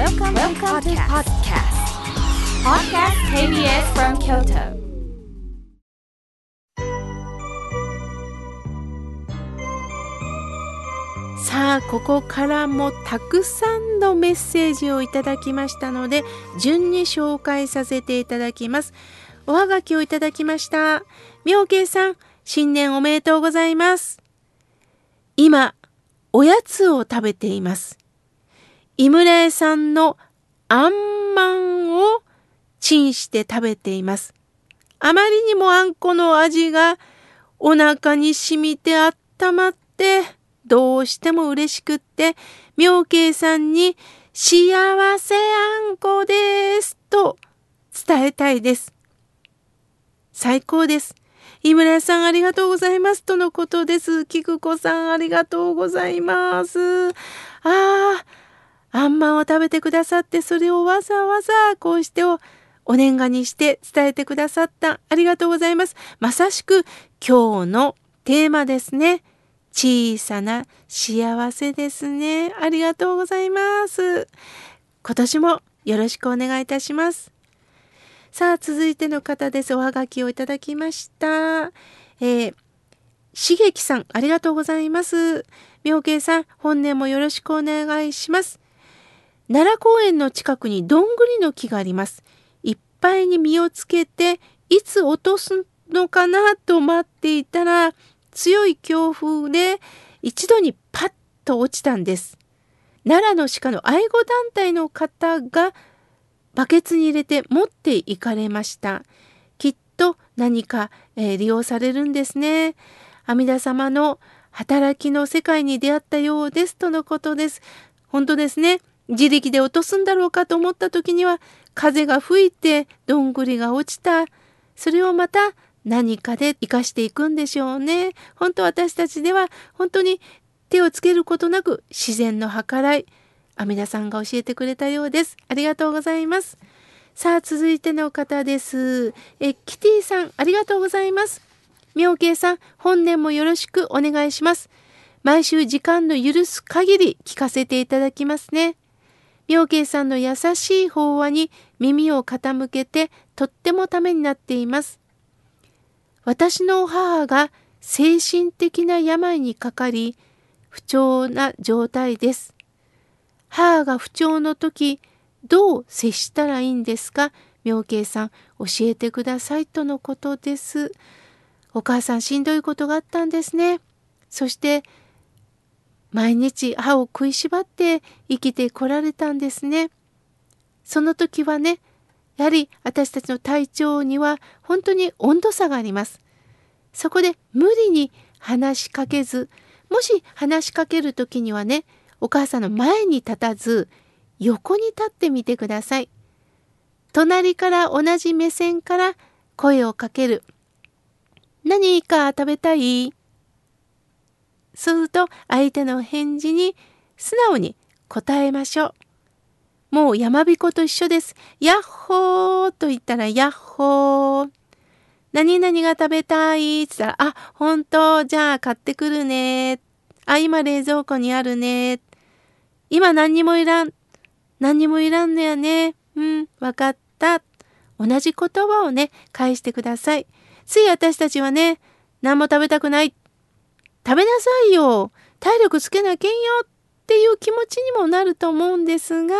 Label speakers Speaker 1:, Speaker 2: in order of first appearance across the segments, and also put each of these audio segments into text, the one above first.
Speaker 1: Welcome, Welcome to podcast. Podcast. KBS from Kyoto.
Speaker 2: さあここからもたくさんのメッセージをいただきましたので順に紹介させていただきます。おはがきをいただきました。妙慶さん新年おめでとうございます。今おやつを食べています井村屋さんのあんまんをチンして食べていますあまりにもあんこの味がお腹に染みてあったまってどうしても嬉しくって、妙慶さんに幸せあんこですと伝えたいです。最高です。井村さんありがとうございますとのことです。菊子さんありがとうございます。ああ、あんまんを食べてくださってそれをわざわざこうしてお年賀にして伝えてくださったありがとうございます。まさしく今日のテーマですね。小さな幸せですね。ありがとうございます。今年もよろしくお願いいたします。さあ、続いての方です。おはがきをいただきました。えー、しげきさん、ありがとうございます。妙慶さん、本年もよろしくお願いします。奈良公園の近くにどんぐりの木があります。いっぱいに実をつけて、いつ落とすのかなと待っていたら、強い強風で一度にパッと落ちたんです。奈良の鹿の愛護団体の方がバケツに入れて持っていかれました。きっと何か、えー、利用されるんですね。阿弥陀様の働きの世界に出会ったようですとのことです。本当ですね。自力で落とすんだろうかと思った時には風が吹いてどんぐりが落ちた。それをまた何かで生かしていくんでしょうね。本当私たちでは本当に手をつけることなく自然の計らい、阿弥陀さんが教えてくれたようです。ありがとうございます。さあ、続いての方です。え、キティさん、ありがとうございます。妙慶さん、本年もよろしくお願いします。毎週時間の許す限り聞かせていただきますね。妙慶さんの優しい法話に耳を傾けてとってもためになっています。私の母が精神的な病にかかり、不調な状態です。母が不調の時、どう接したらいいんですか？妙慶さん、教えてくださいとのことです。お母さんしんどいことがあったんですね。そして、毎日歯を食いしばって生きてこられたんですね。その時はね、やはり私たちの体調には本当に温度差があります。そこで無理に話しかけず、もし話しかける時にはね、お母さんの前に立たず、横に立ってみてください。隣から同じ目線から声をかける。何か食べたい？そうすると相手の返事に素直に答えましょう。もう山彦と一緒です。ヤッホーと言ったらヤッホー。何々が食べたいって言ったら、あ、本当？じゃあ買ってくるね。あ、今冷蔵庫にあるね。今何にもいらん。何にもいらんのやね。うん、わかった。同じ言葉をね、返してください。つい私たちはね、何も食べたくない。食べなさいよ。体力つけなきゃんよっていう気持ちにもなると思うんですが、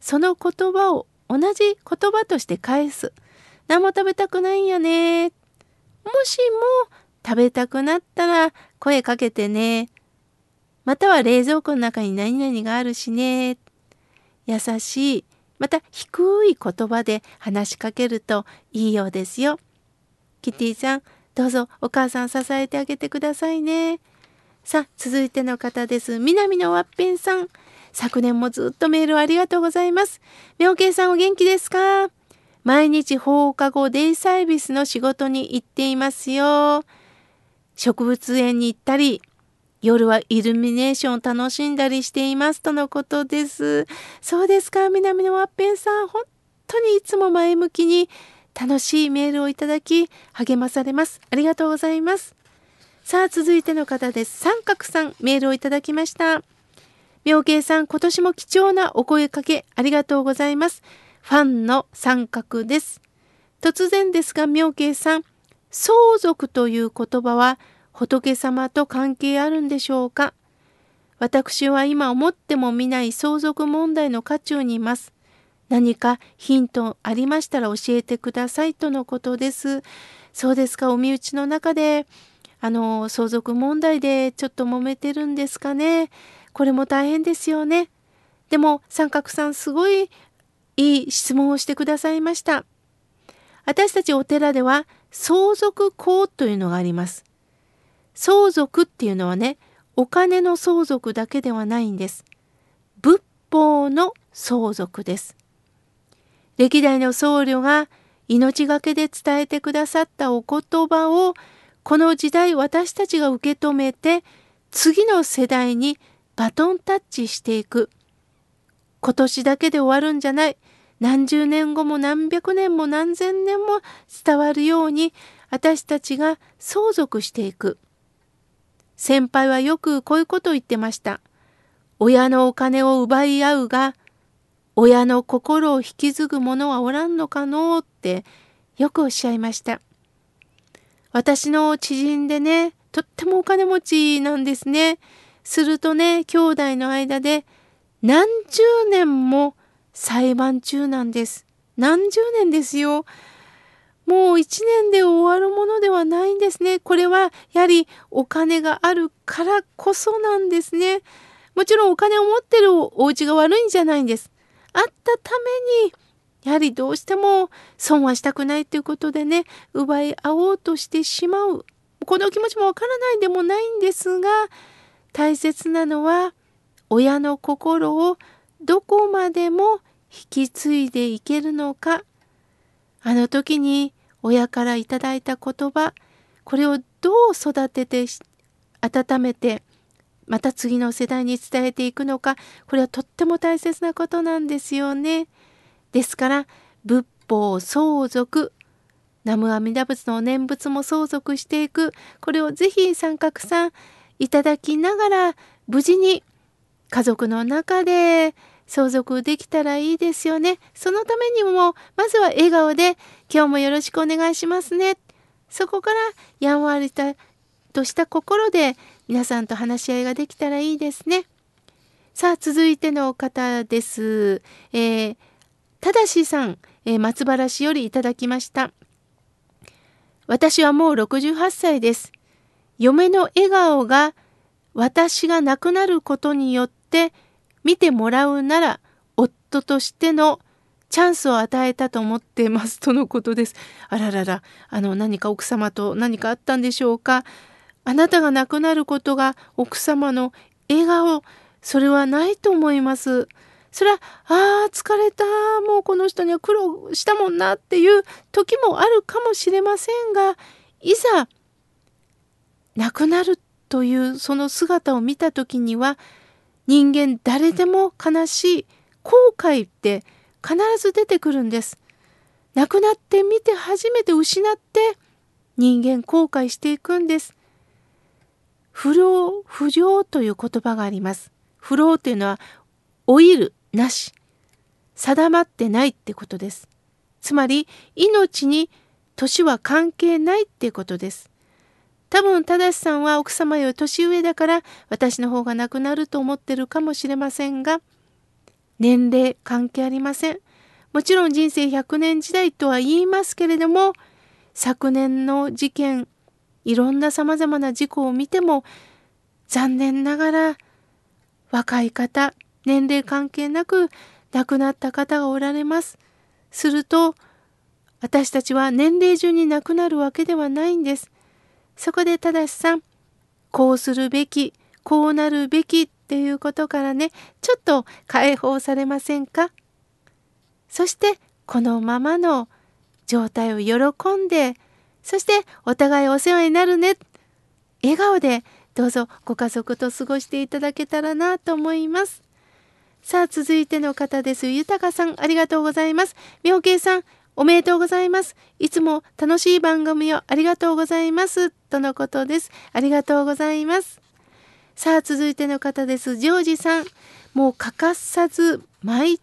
Speaker 2: その言葉を同じ言葉として返す。何も食べたくないんやね。もしも食べたくなったら声かけてね。または冷蔵庫の中に何々があるしね。優しい、また低い言葉で話しかけるといいようですよ。キティちゃん、どうぞお母さん支えてあげてくださいね。さあ、続いての方です。南のワッペンさん。昨年もずっとメールありがとうございます。妙慶さんお元気ですか？毎日放課後デイサービスの仕事に行っていますよ。植物園に行ったり、夜はイルミネーションを楽しんだりしていますとのことです。そうですか、南のワッペンさん。本当にいつも前向きに楽しいメールをいただき、励まされます。ありがとうございます。さあ、続いての方です。三角さん、メールをいただきました。妙慶さん、今年も貴重なお声かけありがとうございます。ファンの三角です。突然ですが、妙慶さん、相続という言葉は仏様と関係あるんでしょうか？私は今思っても見ない相続問題の渦中にいます。何かヒントありましたら教えてくださいとのことです。そうですか、お身内の中で、あの、相続問題でちょっと揉めてるんですかね。これも大変ですよね。でも、三角さん、すごいいい質問をしてくださいました。私たちお寺では、相続公というのがあります。相続っていうのはね、お金の相続だけではないんです。仏法の相続です。歴代の僧侶が命がけで伝えてくださったお言葉をこの時代私たちが受け止めて次の世代にバトンタッチしていく。今年だけで終わるんじゃない。何十年後も何百年も何千年も伝わるように私たちが相続していく。先輩はよくこういうことを言ってました。親のお金を奪い合うが、親の心を引き継ぐ者はおらんのかのうってよくおっしゃいました。私の知人でね、とってもお金持ちなんですね。するとね、兄弟の間で何十年も裁判中なんです。何十年ですよ。もう一年で終わるものではないんですね。これはやはりお金があるからこそなんですね。もちろんお金を持ってるお家が悪いんじゃないんです。あったために、やはりどうしても損はしたくないということでね、奪い合おうとしてしまう。この気持ちもわからないでもないんですが、大切なのは親の心をどこまでも引き継いでいけるのかあの時に親からいただいた言葉これをどう育てて温めてまた次の世代に伝えていくのかこれはとっても大切なことなんですよね。ですから仏法相続南無阿弥陀仏の念仏も相続していくこれをぜひ三角さんいただきながら無事に家族の中で相続できたらいいですよね。そのためにも、まずは笑顔で、今日もよろしくお願いしますね。そこからやんわりとした心で皆さんと話し合いができたらいいですね。さあ、続いての方です。えー、ただしさん、えー、松原市よりいただきました。私はもう68歳です。嫁の笑顔が私が亡くなることによって見てもらうなら夫としてのチャンスを与えたと思っていますとのことです。あららら、あの何か奥様と何かあったんでしょうか？あなたが亡くなることが奥様の笑顔、それはないと思います。それは、ああ、疲れた、もうこの人には苦労したもんなっていう時もあるかもしれませんが、いざ、亡くなるというその姿を見た時には、人間誰でも悲しい後悔って必ず出てくるんです。亡くなってみて初めて失って人間後悔していくんです。不老不良という言葉があります。不老というのは老いるなし定まってないってことです。つまり命に年は関係ないってことです。多分、正さんは奥様より年上だから私の方が亡くなると思ってるかもしれませんが、年齢関係ありません。もちろん人生100年時代とは言いますけれども、昨年の事件、いろんな様々な事故を見ても、残念ながら若い方、年齢関係なく亡くなった方がおられます。すると、私たちは年齢順に亡くなるわけではないんです。そこで正さん、こうするべき、こうなるべきっていうことからね、ちょっと解放されませんか？そしてこのままの状態を喜んで、そしてお互いお世話になるね。笑顔でどうぞご家族と過ごしていただけたらなと思います。さあ続いての方です。豊さんありがとうございます。妙慶さんおめでとうございます。いつも楽しい番組をありがとうございます。とのことです。ありがとうございます。さあ続いての方ですジョージさんもう欠かさず毎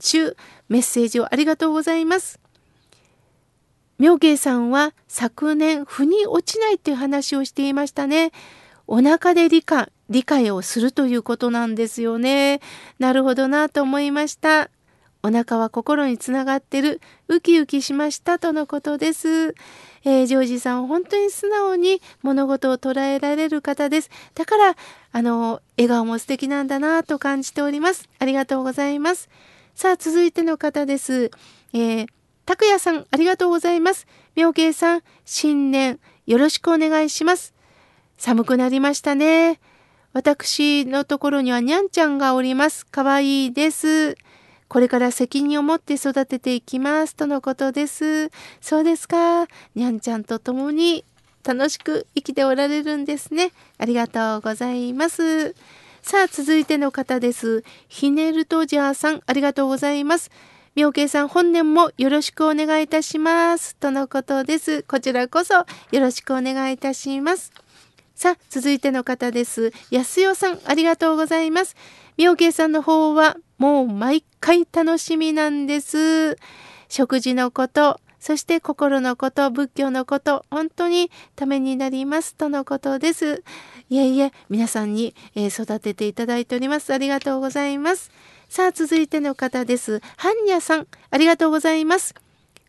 Speaker 2: 週メッセージをありがとうございます妙慶さんは昨年腑に落ちないという話をしていましたね。お腹で理解理解をするということなんですよね。なるほどなと思いました。お腹は心につながってる。ウキウキしましたとのことです、えー、ジョージさん本当に素直に物事を捉えられる方です。だからあの笑顔も素敵なんだなと感じております。ありがとうございます。さあ続いての方です、えー、拓也さんありがとうございます妙慶さん新年よろしくお願いします寒くなりましたね私のところにはにゃんちゃんがおりますかわいいですこれから責任を持って育てていきますとのことです。そうですか。にゃんちゃんと共に楽しく生きておられるんですね。ありがとうございます。さあ、続いての方です。ひねるとジャーさん、ありがとうございます。妙慶さん、本年もよろしくお願いいたします。とのことです。こちらこそよろしくお願いいたします。さあ、続いての方です。安代さん、ありがとうございます。妙慶さんの方は、もう毎回楽しみなんです。食事のこと、そして心のこと、仏教のこと、本当にためになりますとのことです。いえいえ、皆さんに、えー、育てていただいております。ありがとうございます。さあ、続いての方です。ハンニャさん、ありがとうございます。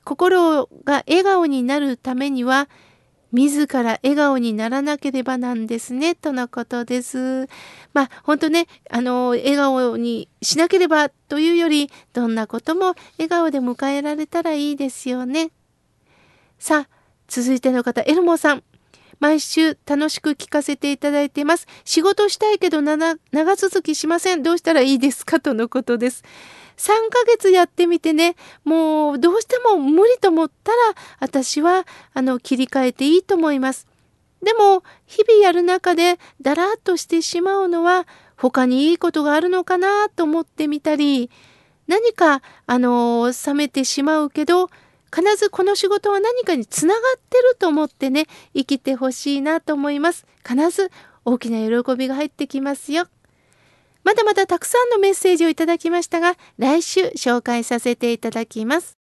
Speaker 2: 心が笑顔になるためには、自ら笑顔にならなければなんですね、とのことです。まあ、本当ね、あの、笑顔にしなければというより、どんなことも笑顔で迎えられたらいいですよね。さあ、続いての方、エルモさん。毎週楽しく聞かせていただいてます。仕事したいけど長続きしません。どうしたらいいですかとのことです。3ヶ月やってみてね、もうどうしても無理と思ったら、私はあの切り替えていいと思います。でも、日々やる中でだらっとしてしまうのは、他にいいことがあるのかなと思ってみたり、何か、あの、冷めてしまうけど、必ずこの仕事は何かにつながってると思ってね、生きてほしいなと思います。必ず大きな喜びが入ってきますよ。まだまだたくさんのメッセージをいただきましたが、来週紹介させていただきます。